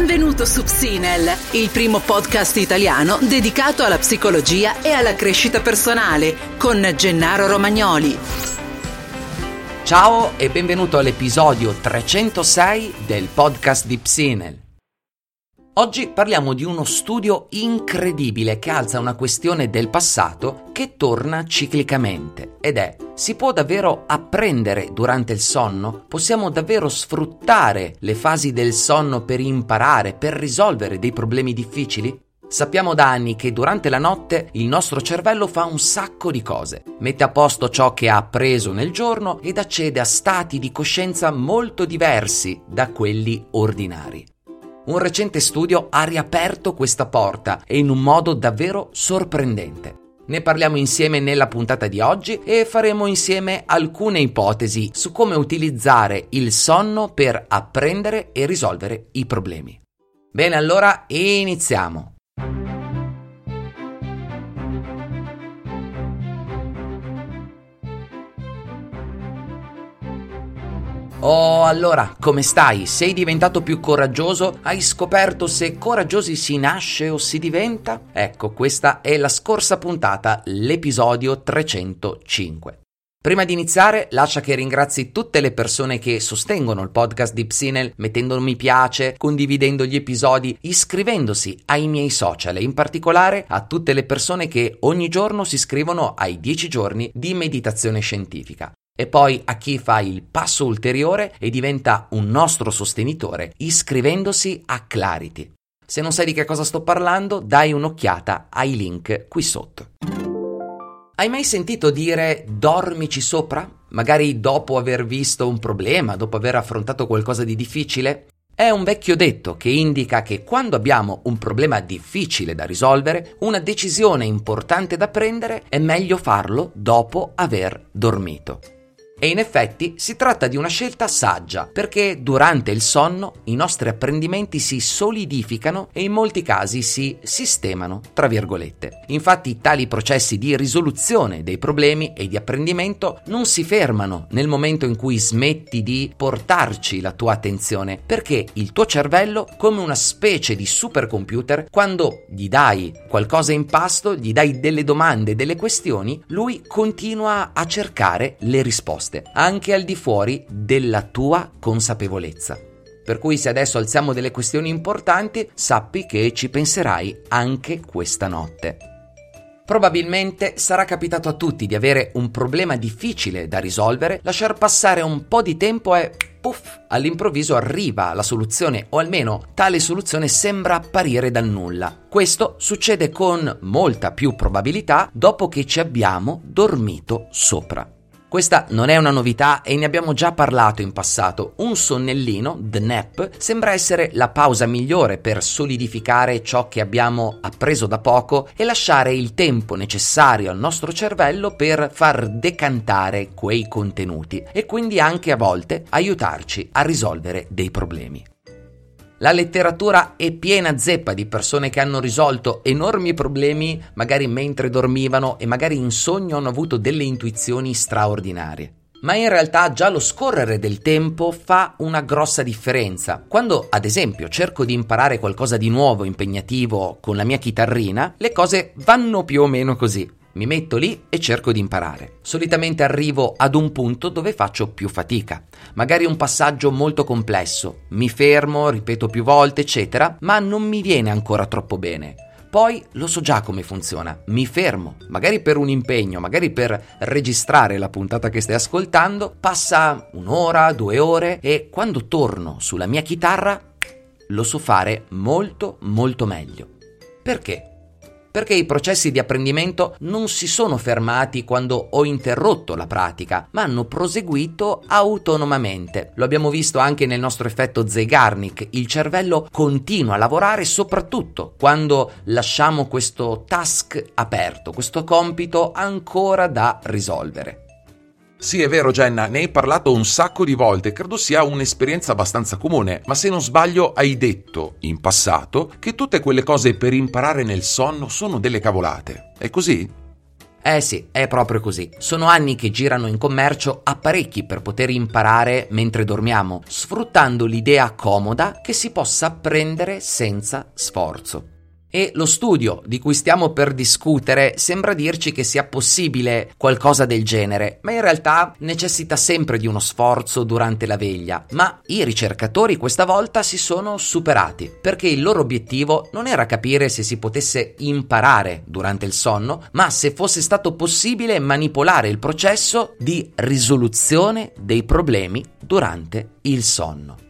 Benvenuto su Psinel, il primo podcast italiano dedicato alla psicologia e alla crescita personale con Gennaro Romagnoli. Ciao e benvenuto all'episodio 306 del podcast di Psinel. Oggi parliamo di uno studio incredibile che alza una questione del passato che torna ciclicamente ed è si può davvero apprendere durante il sonno? Possiamo davvero sfruttare le fasi del sonno per imparare, per risolvere dei problemi difficili? Sappiamo da anni che durante la notte il nostro cervello fa un sacco di cose, mette a posto ciò che ha appreso nel giorno ed accede a stati di coscienza molto diversi da quelli ordinari. Un recente studio ha riaperto questa porta e in un modo davvero sorprendente. Ne parliamo insieme nella puntata di oggi e faremo insieme alcune ipotesi su come utilizzare il sonno per apprendere e risolvere i problemi. Bene, allora iniziamo. Oh, allora, come stai? Sei diventato più coraggioso? Hai scoperto se coraggiosi si nasce o si diventa? Ecco, questa è la scorsa puntata, l'episodio 305. Prima di iniziare, lascia che ringrazi tutte le persone che sostengono il podcast di Psinel mettendo un mi piace, condividendo gli episodi, iscrivendosi ai miei social e in particolare a tutte le persone che ogni giorno si iscrivono ai 10 giorni di meditazione scientifica e poi a chi fa il passo ulteriore e diventa un nostro sostenitore iscrivendosi a Clarity. Se non sai di che cosa sto parlando, dai un'occhiata ai link qui sotto. Hai mai sentito dire dormici sopra? Magari dopo aver visto un problema, dopo aver affrontato qualcosa di difficile? È un vecchio detto che indica che quando abbiamo un problema difficile da risolvere, una decisione importante da prendere, è meglio farlo dopo aver dormito. E in effetti si tratta di una scelta saggia, perché durante il sonno i nostri apprendimenti si solidificano e in molti casi si sistemano, tra virgolette. Infatti tali processi di risoluzione dei problemi e di apprendimento non si fermano nel momento in cui smetti di portarci la tua attenzione, perché il tuo cervello, come una specie di supercomputer, quando gli dai qualcosa in pasto, gli dai delle domande, delle questioni, lui continua a cercare le risposte risposte, anche al di fuori della tua consapevolezza. Per cui se adesso alziamo delle questioni importanti, sappi che ci penserai anche questa notte. Probabilmente sarà capitato a tutti di avere un problema difficile da risolvere, lasciar passare un po' di tempo e puff, all'improvviso arriva la soluzione o almeno tale soluzione sembra apparire dal nulla. Questo succede con molta più probabilità dopo che ci abbiamo dormito sopra. Questa non è una novità e ne abbiamo già parlato in passato. Un sonnellino, the nap, sembra essere la pausa migliore per solidificare ciò che abbiamo appreso da poco e lasciare il tempo necessario al nostro cervello per far decantare quei contenuti e quindi anche a volte aiutarci a risolvere dei problemi. La letteratura è piena zeppa di persone che hanno risolto enormi problemi magari mentre dormivano e magari in sogno hanno avuto delle intuizioni straordinarie. Ma in realtà già lo scorrere del tempo fa una grossa differenza. Quando, ad esempio, cerco di imparare qualcosa di nuovo, impegnativo con la mia chitarrina, le cose vanno più o meno così. Mi metto lì e cerco di imparare. Solitamente arrivo ad un punto dove faccio più fatica. Magari un passaggio molto complesso. Mi fermo, ripeto più volte, eccetera, ma non mi viene ancora troppo bene. Poi lo so già come funziona. Mi fermo, magari per un impegno, magari per registrare la puntata che stai ascoltando, passa un'ora, due ore e quando torno sulla mia chitarra lo so fare molto molto meglio. Perché? Perché i processi di apprendimento non si sono fermati quando ho interrotto la pratica, ma hanno proseguito autonomamente. Lo abbiamo visto anche nel nostro effetto Zeigarnik, il cervello continua a lavorare soprattutto quando lasciamo questo task aperto, questo compito ancora da risolvere. Sì, è vero Jenna, ne hai parlato un sacco di volte, credo sia un'esperienza abbastanza comune, ma se non sbaglio hai detto in passato che tutte quelle cose per imparare nel sonno sono delle cavolate. È così? Eh sì, è proprio così. Sono anni che girano in commercio apparecchi per poter imparare mentre dormiamo, sfruttando l'idea comoda che si possa apprendere senza sforzo. E lo studio di cui stiamo per discutere sembra dirci che sia possibile qualcosa del genere, ma in realtà necessita sempre di uno sforzo durante la veglia. Ma i ricercatori questa volta si sono superati, perché il loro obiettivo non era capire se si potesse imparare durante il sonno, ma se fosse stato possibile manipolare il processo di risoluzione dei problemi durante il sonno.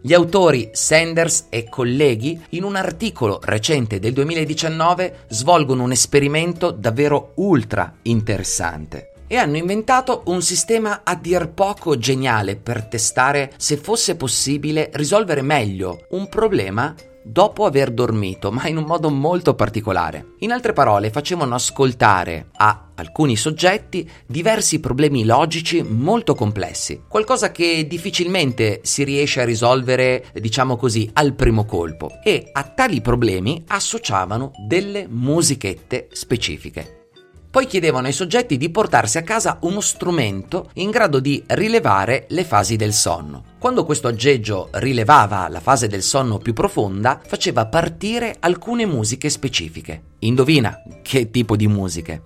Gli autori Sanders e colleghi, in un articolo recente del 2019, svolgono un esperimento davvero ultra interessante e hanno inventato un sistema a dir poco geniale per testare se fosse possibile risolvere meglio un problema dopo aver dormito, ma in un modo molto particolare. In altre parole, facevano ascoltare a alcuni soggetti diversi problemi logici molto complessi, qualcosa che difficilmente si riesce a risolvere, diciamo così, al primo colpo, e a tali problemi associavano delle musichette specifiche. Poi chiedevano ai soggetti di portarsi a casa uno strumento in grado di rilevare le fasi del sonno. Quando questo aggeggio rilevava la fase del sonno più profonda, faceva partire alcune musiche specifiche. Indovina che tipo di musiche?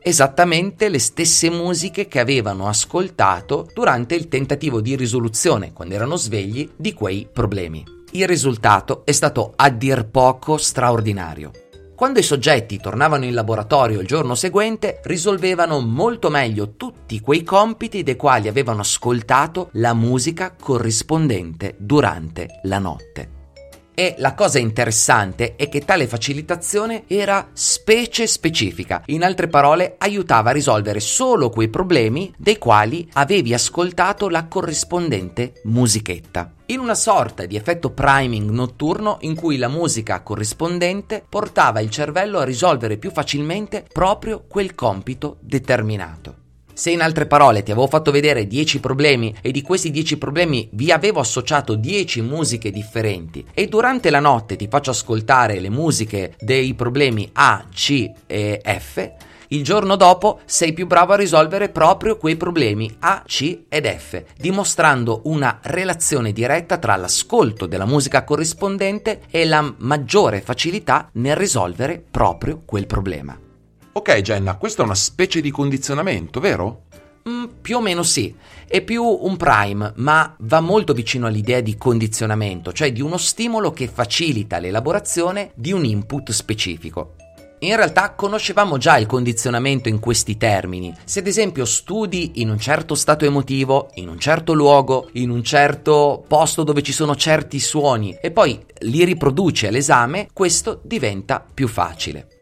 Esattamente le stesse musiche che avevano ascoltato durante il tentativo di risoluzione, quando erano svegli, di quei problemi. Il risultato è stato a dir poco straordinario. Quando i soggetti tornavano in laboratorio il giorno seguente, risolvevano molto meglio tutti quei compiti dei quali avevano ascoltato la musica corrispondente durante la notte. E la cosa interessante è che tale facilitazione era specie specifica, in altre parole aiutava a risolvere solo quei problemi dei quali avevi ascoltato la corrispondente musichetta. In una sorta di effetto priming notturno in cui la musica corrispondente portava il cervello a risolvere più facilmente proprio quel compito determinato. Se in altre parole ti avevo fatto vedere 10 problemi e di questi 10 problemi vi avevo associato 10 musiche differenti e durante la notte ti faccio ascoltare le musiche dei problemi A, C e F, il giorno dopo sei più bravo a risolvere proprio quei problemi A, C ed F, dimostrando una relazione diretta tra l'ascolto della musica corrispondente e la maggiore facilità nel risolvere proprio quel problema. Ok Jenna, questo è una specie di condizionamento, vero? Mm, più o meno sì, è più un prime, ma va molto vicino all'idea di condizionamento, cioè di uno stimolo che facilita l'elaborazione di un input specifico. In realtà conoscevamo già il condizionamento in questi termini. Se ad esempio studi in un certo stato emotivo, in un certo luogo, in un certo posto dove ci sono certi suoni e poi li riproduci all'esame, questo diventa più facile.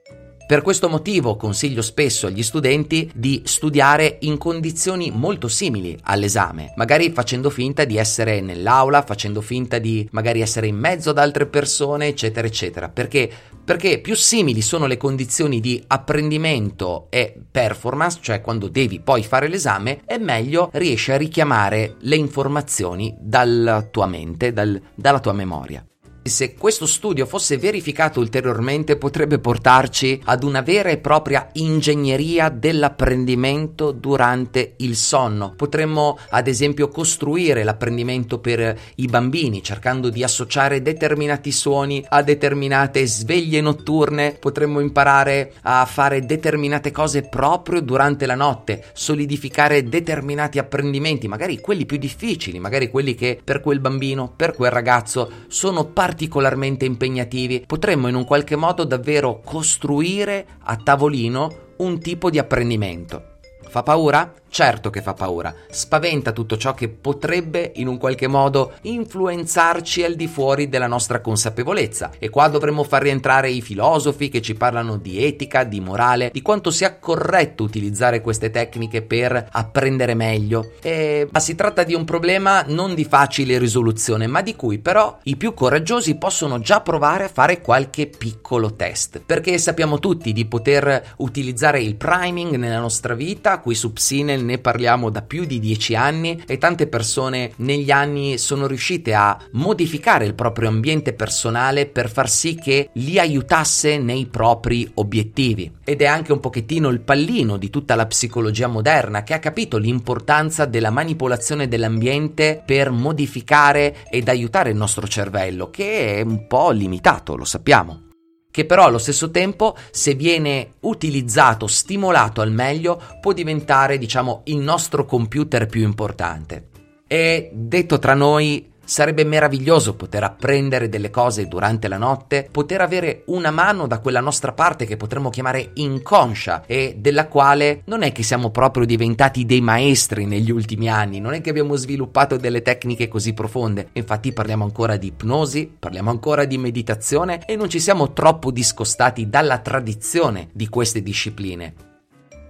Per questo motivo consiglio spesso agli studenti di studiare in condizioni molto simili all'esame, magari facendo finta di essere nell'aula, facendo finta di magari essere in mezzo ad altre persone, eccetera, eccetera, perché perché più simili sono le condizioni di apprendimento e performance, cioè quando devi poi fare l'esame, e meglio riesci a richiamare le informazioni dalla tua mente, dal, dalla tua memoria. Se questo studio fosse verificato ulteriormente potrebbe portarci ad una vera e propria ingegneria dell'apprendimento durante il sonno. Potremmo ad esempio costruire l'apprendimento per i bambini cercando di associare determinati suoni a determinate sveglie notturne. Potremmo imparare a fare determinate cose proprio durante la notte, solidificare determinati apprendimenti, magari quelli più difficili, magari quelli che per quel bambino, per quel ragazzo sono particolarmente particolarmente impegnativi, potremmo in un qualche modo davvero costruire a tavolino un tipo di apprendimento. Fa paura? Certo che fa paura, spaventa tutto ciò che potrebbe in un qualche modo influenzarci al di fuori della nostra consapevolezza e qua dovremmo far rientrare i filosofi che ci parlano di etica, di morale, di quanto sia corretto utilizzare queste tecniche per apprendere meglio. E, ma si tratta di un problema non di facile risoluzione, ma di cui però i più coraggiosi possono già provare a fare qualche piccolo test, perché sappiamo tutti di poter utilizzare il priming nella nostra vita qui su Psinel ne parliamo da più di dieci anni e tante persone negli anni sono riuscite a modificare il proprio ambiente personale per far sì che li aiutasse nei propri obiettivi. Ed è anche un pochettino il pallino di tutta la psicologia moderna che ha capito l'importanza della manipolazione dell'ambiente per modificare ed aiutare il nostro cervello, che è un po' limitato, lo sappiamo che però allo stesso tempo, se viene utilizzato, stimolato al meglio, può diventare, diciamo, il nostro computer più importante. E detto tra noi, Sarebbe meraviglioso poter apprendere delle cose durante la notte, poter avere una mano da quella nostra parte che potremmo chiamare inconscia e della quale non è che siamo proprio diventati dei maestri negli ultimi anni, non è che abbiamo sviluppato delle tecniche così profonde. Infatti parliamo ancora di ipnosi, parliamo ancora di meditazione e non ci siamo troppo discostati dalla tradizione di queste discipline.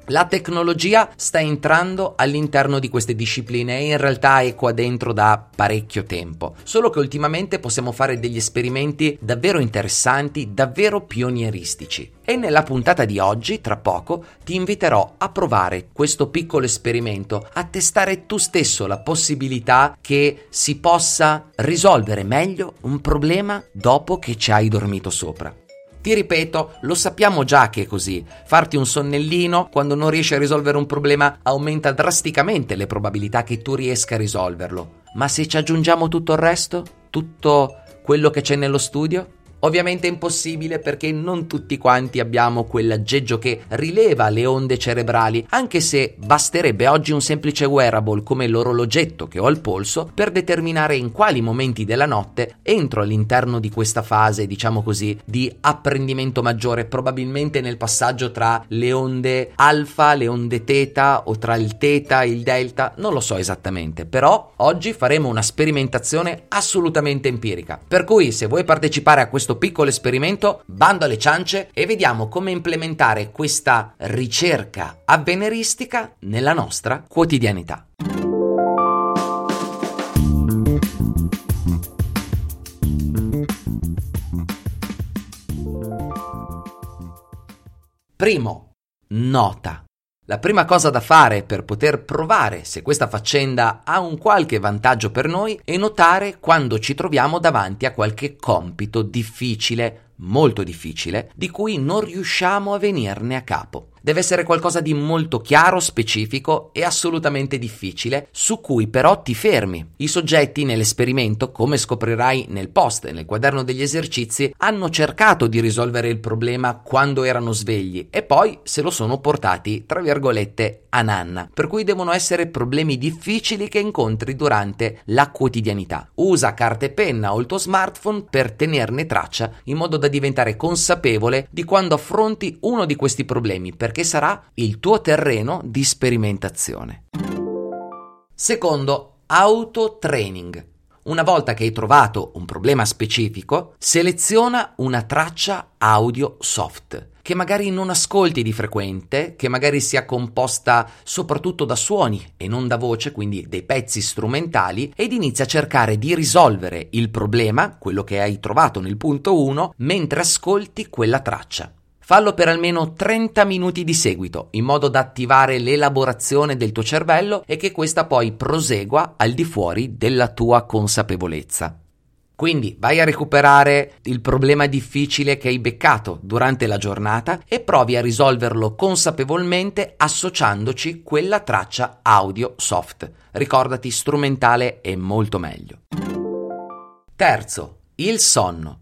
La tecnologia sta entrando all'interno di queste discipline e in realtà è qua dentro da parecchio tempo, solo che ultimamente possiamo fare degli esperimenti davvero interessanti, davvero pionieristici. E nella puntata di oggi, tra poco, ti inviterò a provare questo piccolo esperimento, a testare tu stesso la possibilità che si possa risolvere meglio un problema dopo che ci hai dormito sopra. Ti ripeto, lo sappiamo già che è così. Farti un sonnellino quando non riesci a risolvere un problema aumenta drasticamente le probabilità che tu riesca a risolverlo. Ma se ci aggiungiamo tutto il resto? Tutto quello che c'è nello studio? Ovviamente è impossibile perché non tutti quanti abbiamo quell'aggeggio che rileva le onde cerebrali, anche se basterebbe oggi un semplice wearable come l'orologetto che ho al polso per determinare in quali momenti della notte entro all'interno di questa fase, diciamo così, di apprendimento maggiore, probabilmente nel passaggio tra le onde alfa, le onde teta o tra il teta e il delta, non lo so esattamente, però oggi faremo una sperimentazione assolutamente empirica. Per cui se vuoi partecipare a questo questo piccolo esperimento, bando alle ciance e vediamo come implementare questa ricerca avveniristica nella nostra quotidianità. Primo, nota. La prima cosa da fare per poter provare se questa faccenda ha un qualche vantaggio per noi è notare quando ci troviamo davanti a qualche compito difficile, molto difficile, di cui non riusciamo a venirne a capo. Deve essere qualcosa di molto chiaro, specifico e assolutamente difficile, su cui però ti fermi. I soggetti nell'esperimento, come scoprirai nel post nel quaderno degli esercizi, hanno cercato di risolvere il problema quando erano svegli e poi se lo sono portati, tra virgolette, a nanna. Per cui devono essere problemi difficili che incontri durante la quotidianità. Usa carta e penna o il tuo smartphone per tenerne traccia in modo da diventare consapevole di quando affronti uno di questi problemi. Per perché sarà il tuo terreno di sperimentazione. Secondo, autotraining. Una volta che hai trovato un problema specifico, seleziona una traccia audio soft che magari non ascolti di frequente, che magari sia composta soprattutto da suoni e non da voce, quindi dei pezzi strumentali, ed inizia a cercare di risolvere il problema, quello che hai trovato nel punto 1, mentre ascolti quella traccia. Fallo per almeno 30 minuti di seguito, in modo da attivare l'elaborazione del tuo cervello e che questa poi prosegua al di fuori della tua consapevolezza. Quindi vai a recuperare il problema difficile che hai beccato durante la giornata e provi a risolverlo consapevolmente associandoci quella traccia audio soft. Ricordati, strumentale è molto meglio. Terzo, il sonno.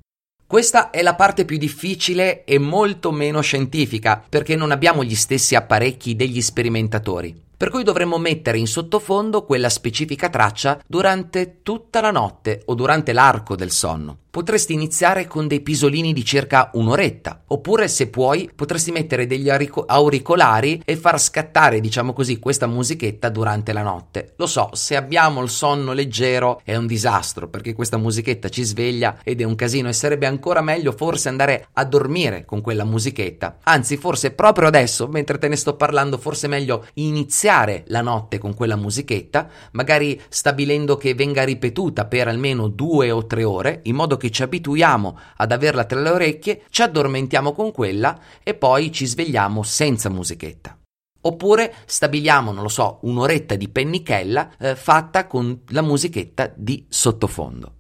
Questa è la parte più difficile e molto meno scientifica, perché non abbiamo gli stessi apparecchi degli sperimentatori per cui dovremmo mettere in sottofondo quella specifica traccia durante tutta la notte o durante l'arco del sonno. Potresti iniziare con dei pisolini di circa un'oretta, oppure se puoi potresti mettere degli auricolari e far scattare, diciamo così, questa musichetta durante la notte. Lo so, se abbiamo il sonno leggero è un disastro perché questa musichetta ci sveglia ed è un casino e sarebbe ancora meglio forse andare a dormire con quella musichetta. Anzi, forse proprio adesso, mentre te ne sto parlando, forse è meglio iniziare la notte con quella musichetta, magari stabilendo che venga ripetuta per almeno due o tre ore, in modo che ci abituiamo ad averla tra le orecchie, ci addormentiamo con quella e poi ci svegliamo senza musichetta. Oppure stabiliamo, non lo so, un'oretta di pennichella eh, fatta con la musichetta di sottofondo.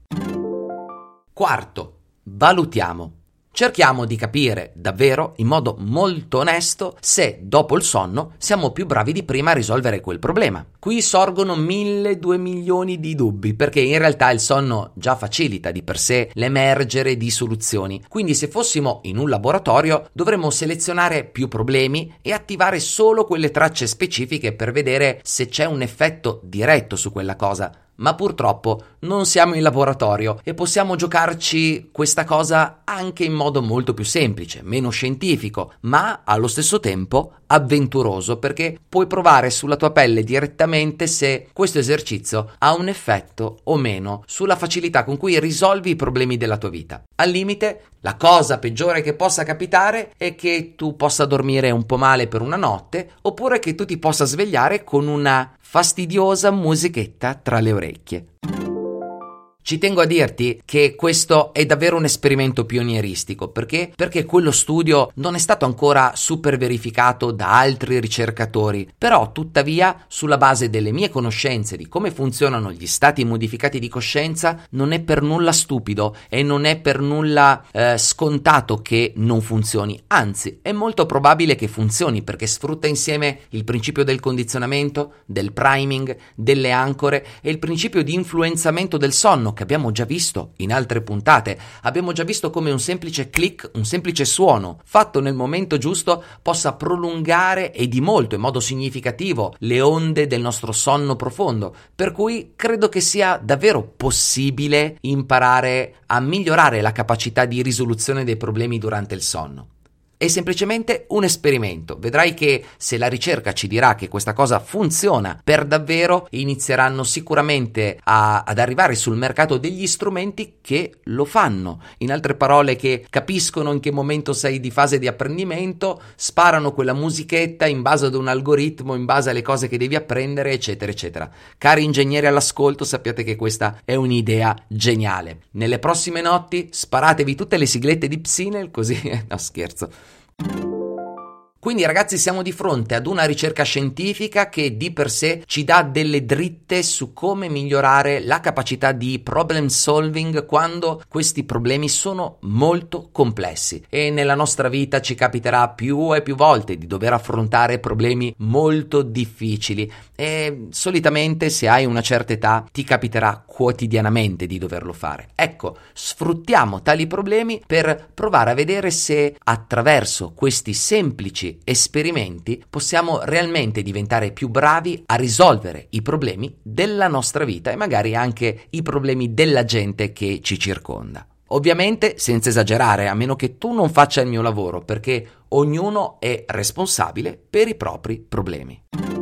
Quarto, valutiamo. Cerchiamo di capire davvero, in modo molto onesto, se dopo il sonno siamo più bravi di prima a risolvere quel problema. Qui sorgono mille, due milioni di dubbi, perché in realtà il sonno già facilita di per sé l'emergere di soluzioni. Quindi se fossimo in un laboratorio dovremmo selezionare più problemi e attivare solo quelle tracce specifiche per vedere se c'è un effetto diretto su quella cosa ma purtroppo non siamo in laboratorio e possiamo giocarci questa cosa anche in modo molto più semplice, meno scientifico, ma allo stesso tempo avventuroso perché puoi provare sulla tua pelle direttamente se questo esercizio ha un effetto o meno sulla facilità con cui risolvi i problemi della tua vita. Al limite, la cosa peggiore che possa capitare è che tu possa dormire un po' male per una notte oppure che tu ti possa svegliare con una fastidiosa musichetta tra le orecchie. Ci tengo a dirti che questo è davvero un esperimento pionieristico perché? Perché quello studio non è stato ancora super verificato da altri ricercatori, però tuttavia sulla base delle mie conoscenze di come funzionano gli stati modificati di coscienza non è per nulla stupido e non è per nulla eh, scontato che non funzioni, anzi è molto probabile che funzioni perché sfrutta insieme il principio del condizionamento, del priming, delle ancore e il principio di influenzamento del sonno che abbiamo già visto in altre puntate. Abbiamo già visto come un semplice click, un semplice suono, fatto nel momento giusto, possa prolungare e di molto, in modo significativo, le onde del nostro sonno profondo. Per cui credo che sia davvero possibile imparare a migliorare la capacità di risoluzione dei problemi durante il sonno. È semplicemente un esperimento. Vedrai che se la ricerca ci dirà che questa cosa funziona per davvero, inizieranno sicuramente a, ad arrivare sul mercato degli strumenti che lo fanno. In altre parole, che capiscono in che momento sei di fase di apprendimento, sparano quella musichetta in base ad un algoritmo, in base alle cose che devi apprendere, eccetera, eccetera. Cari ingegneri all'ascolto, sappiate che questa è un'idea geniale. Nelle prossime notti sparatevi tutte le siglette di Psinel, così... no, scherzo. Quindi ragazzi siamo di fronte ad una ricerca scientifica che di per sé ci dà delle dritte su come migliorare la capacità di problem solving quando questi problemi sono molto complessi. E nella nostra vita ci capiterà più e più volte di dover affrontare problemi molto difficili. E solitamente se hai una certa età ti capiterà quotidianamente di doverlo fare. Ecco, sfruttiamo tali problemi per provare a vedere se attraverso questi semplici esperimenti possiamo realmente diventare più bravi a risolvere i problemi della nostra vita e magari anche i problemi della gente che ci circonda. Ovviamente senza esagerare, a meno che tu non faccia il mio lavoro, perché ognuno è responsabile per i propri problemi.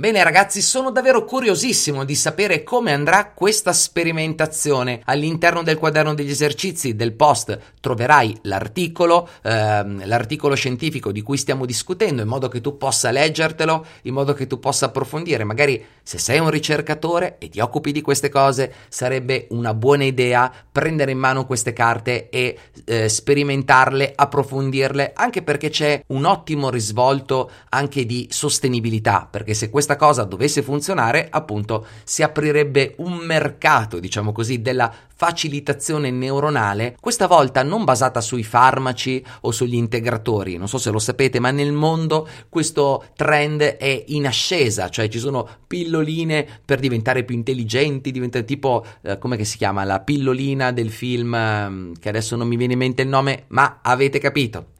Bene ragazzi, sono davvero curiosissimo di sapere come andrà questa sperimentazione. All'interno del quaderno degli esercizi del post troverai l'articolo, ehm, l'articolo scientifico di cui stiamo discutendo, in modo che tu possa leggertelo, in modo che tu possa approfondire. Magari se sei un ricercatore e ti occupi di queste cose, sarebbe una buona idea prendere in mano queste carte e eh, sperimentarle, approfondirle, anche perché c'è un ottimo risvolto anche di sostenibilità, perché se questa questa cosa dovesse funzionare, appunto, si aprirebbe un mercato, diciamo così, della facilitazione neuronale, questa volta non basata sui farmaci o sugli integratori. Non so se lo sapete, ma nel mondo questo trend è in ascesa, cioè ci sono pilloline per diventare più intelligenti, diventare tipo eh, come si chiama la pillolina del film eh, che adesso non mi viene in mente il nome, ma avete capito.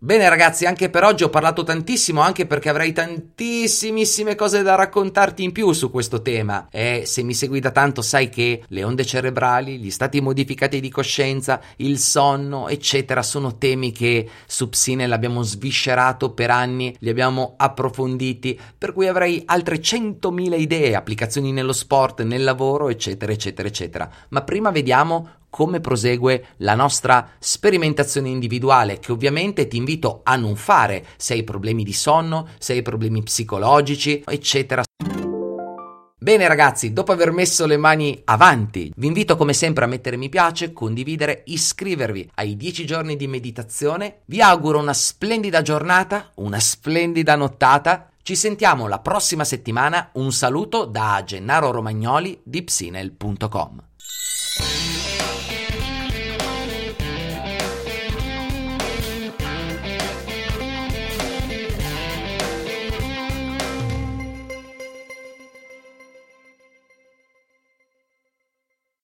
Bene ragazzi, anche per oggi ho parlato tantissimo, anche perché avrei tantissimissime cose da raccontarti in più su questo tema. E se mi segui da tanto sai che le onde cerebrali, gli stati modificati di coscienza, il sonno, eccetera, sono temi che su Psine l'abbiamo sviscerato per anni, li abbiamo approfonditi, per cui avrei altre 100.000 idee, applicazioni nello sport, nel lavoro, eccetera, eccetera, eccetera. Ma prima vediamo come prosegue la nostra sperimentazione individuale, che ovviamente ti invito a non fare se hai problemi di sonno, se hai problemi psicologici, eccetera. Bene ragazzi, dopo aver messo le mani avanti, vi invito come sempre a mettere mi piace, condividere, iscrivervi ai 10 giorni di meditazione. Vi auguro una splendida giornata, una splendida nottata. Ci sentiamo la prossima settimana. Un saluto da Gennaro Romagnoli di psinel.com.